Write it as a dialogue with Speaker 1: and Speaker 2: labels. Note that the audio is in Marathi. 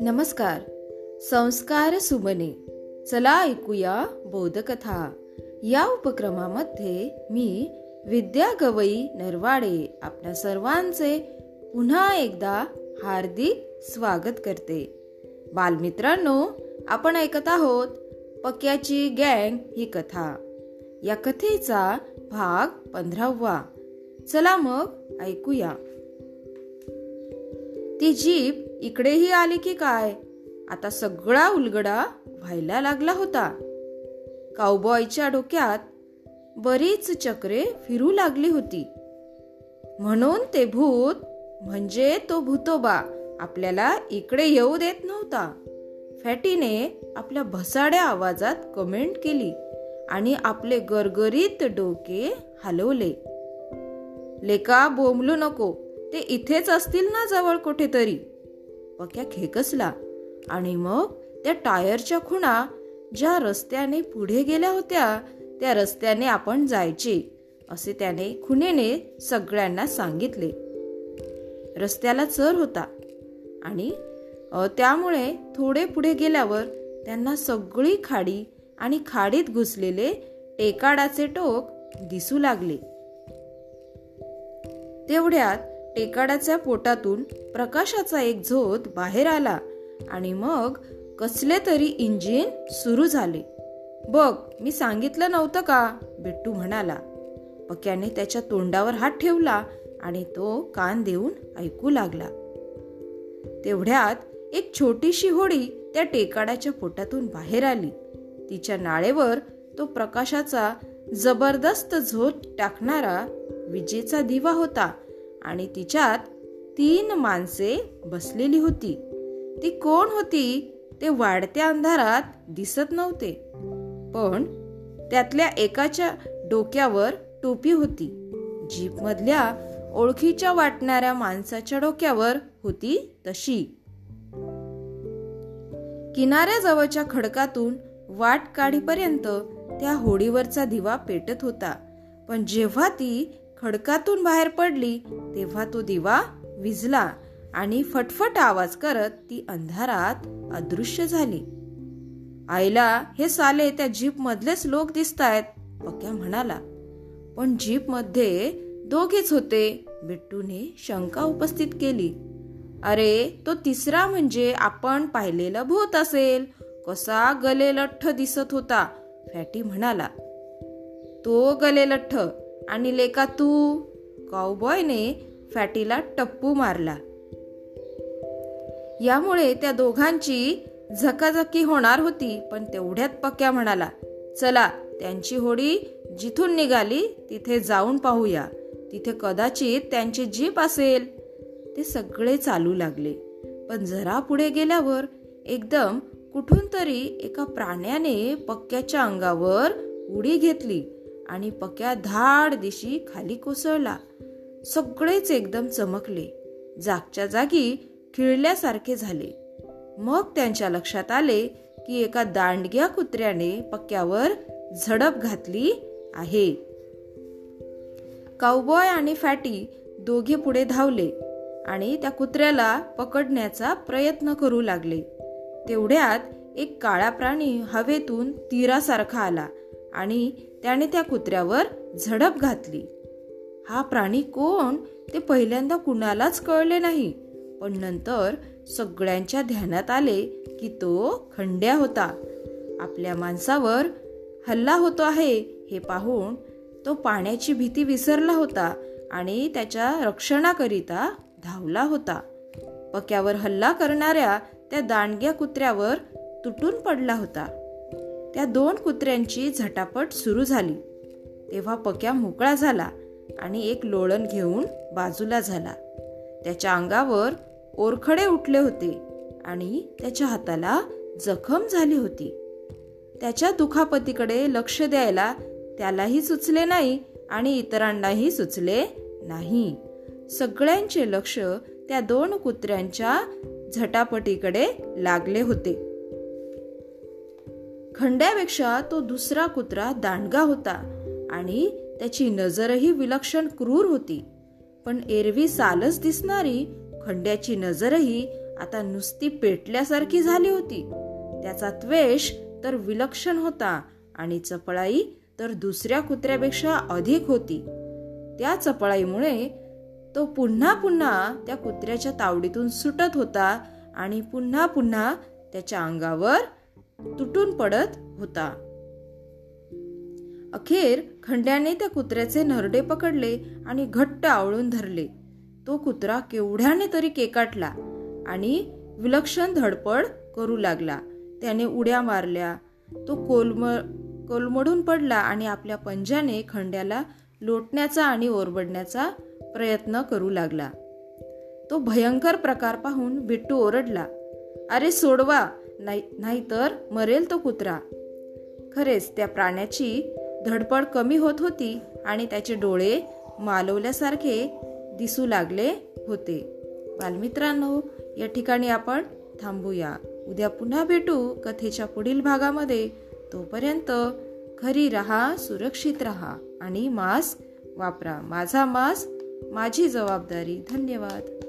Speaker 1: नमस्कार. संस्कार सुमने. चला ऐकूया बोधकथा. या उपक्रमामध्ये मी विद्या गवई नरवाडे आपल्या सर्वांचे पुन्हा एकदा हार्दिक स्वागत करते. बालमित्रांनो आपण ऐकत आहोत पक्याची गँग ही कथा. या कथेचा भाग पंधरावा. चला मग ऐकूया. ती जीप इकडेही आली की काय? आता सगळा उलगडा व्हायला लागला होता. काउबॉयच्या डोक्यात बरीच चक्रे फिरू लागली होती. म्हणून ते भूत म्हणजे तो भूतोबा आपल्याला इकडे येऊ देत नव्हता. फॅटीने आपल्या भसाड्या आवाजात कमेंट केली आणि आपले गरगरीत डोके हलवले. लेका बोंबलू नको. ते इथेच असतील ना जवळ कुठेतरी. पक्या खेकसला. आणि मग त्या टायरच्या खुणा ज्या रस्त्याने पुढे गेल्या होत्या त्या रस्त्याने आपण जायचे असे त्याने खुनेने सगळ्यांना सांगितले. रस्त्याला चर होता. आणि त्यामुळे थोडे पुढे गेल्यावर त्यांना सगळी खाडी आणि खाडीत घुसलेले टेकाडाचे टोक दिसू लागले. तेवढ्यात टेकाडाच्या पोटातून प्रकाशाचा एक झोत बाहेर आला आणि मग कसले तरी इंजिन सुरू झाले. बघ मी सांगितलं नव्हतं का? बिट्टू म्हणाला. पक्याने त्याच्या तोंडावर हात ठेवला आणि तो कान देऊन ऐकू लागला. तेवढ्यात एक छोटीशी होडी त्या टेकाडाच्या पोटातून बाहेर आली. तिच्या नाळेवर तो प्रकाशाचा जबरदस्त झोत टाकणारा विजेचा दिवा होता आणि तिच्यात तीन माणसे बसलेली होती. ती कोण होती ते वाढत्या अंधारात दिसत नव्हते. पण त्यातल्या एकाच्या डोक्यावर टोपी होती. जीपमधल्या ओळखीच्या वाटणाऱ्या माणसाच्या डोक्यावर होती तशी. किनाऱ्याजवळच्या खडकातून वाट काढीपर्यंत त्या होडीवरचा दिवा पेटत होता. पण जेव्हा ती खडकातून बाहेर पडली तेव्हा तो दिवा विजला आणि फटफट आवाज करत ती अंधारात अदृश्य झाली. आईला हे साले त्या जीप मधलेच लोक दिसतायत पक्या म्हणाला. पण जीपमध्ये दोघेच होते. बिट्टूने शंका उपस्थित केली. अरे तो तिसरा म्हणजे आपण पाहिलेलं भूत असेल. कसा गलेलठ्ठ दिसत होता फॅटी म्हणाला. तो गलेलठ्ठ. आणि लेका तू काऊबॉयने फॅटीला टप्पू मारला. यामुळे त्या दोघांची झकाझकी होणार होती पण तेवढ्यात पक्या म्हणाला चला त्यांची होडी जिथून निघाली तिथे जाऊन पाहूया. तिथे कदाचित त्यांची जीप असेल. ते सगळे चालू लागले. पण जरा पुढे गेल्यावर एकदम कुठून तरी एका प्राण्याने पक्क्याच्या अंगावर उडी घेतली. आणि पक्या धाड दिशी खाली कोसळला. सगळेच एकदम चमकले. जागच्या जागी खिळल्यासारखे झाले. मग त्यांच्या लक्षात आले की एका दांडग्या कुत्र्याने पक्क्यावर झडप घातली आहे. काउबॉय आणि फॅटी दोघे पुढे धावले आणि त्या कुत्र्याला पकडण्याचा प्रयत्न करू लागले. तेवढ्यात एक काळा प्राणी हवेतून तीरासारखा आला. आणि त्याने त्या कुत्र्यावर झडप घातली. हा प्राणी कोण ते पहिल्यांदा कुणालाच कळले नाही पण नंतर सगळ्यांच्या ध्यानात आले की तो खंड्या होता. आपल्या माणसावर हल्ला होतो आहे हे पाहून तो पाण्याची भीती विसरला होता आणि त्याच्या रक्षणाकरिता धावला होता. पक्यावर हल्ला करणाऱ्या त्या दांडग्या कुत्र्यावर तुटून पडला होता. त्या दोन कुत्र्यांची झटापट सुरू झाली. तेव्हा पक्या मोकळा झाला आणि एक लोळण घेऊन बाजूला झाला. त्याच्या अंगावर ओरखडे उठले होते आणि त्याच्या हाताला जखम झाली होती. त्याच्या दुखापतीकडे लक्ष द्यायला त्यालाही सुचले नाही आणि इतरांनाही सुचले नाही. सगळ्यांचे लक्ष त्या दोन कुत्र्यांच्या झटापटीकडे लागले होते. खंड्यापेक्षा तो दुसरा कुत्रा दांडगा होता आणि त्याची नजरही विलक्षण क्रूर होती. पण एरवी सालच दिसणारी खंड्याची नजरही आता नुसती पेटल्यासारखी झाली होती. त्याचा त्वेष तर विलक्षण होता आणि चपळाई तर दुसऱ्या कुत्र्यापेक्षा अधिक होती. त्या चपळाईमुळे तो पुन्हा पुन्हा त्या कुत्र्याच्या तावडीतून सुटत होता आणि पुन्हा पुन्हा त्याच्या अंगावर तुटून पडत होता. अखेर खंड्याने त्या कुत्र्याचे नरडे पकडले आणि घट्ट आवळून धरले. तो कुत्रा केवढ्याने तरी केकाटला आणि विलक्षण धडपड करू लागला. त्याने उड्या मारल्या. तो कोलम कोलमडून पडला आणि आपल्या पंजाने खंड्याला लोटण्याचा आणि ओरबडण्याचा प्रयत्न करू लागला. तो भयंकर प्रकार पाहून बिट्टू ओरडला अरे सोडवा नाही नाहीतर मरेल तो कुत्रा. खरेच त्या प्राण्याची धडपड कमी होत होती आणि त्याचे डोळे मालवल्यासारखे दिसू लागले होते. बालमित्रांनो या ठिकाणी आपण थांबूया. उद्या पुन्हा भेटू कथेच्या पुढील भागामध्ये. तोपर्यंत घरी रहा सुरक्षित रहा आणि मास्क वापरा. माझा मास्क माझी जबाबदारी. धन्यवाद.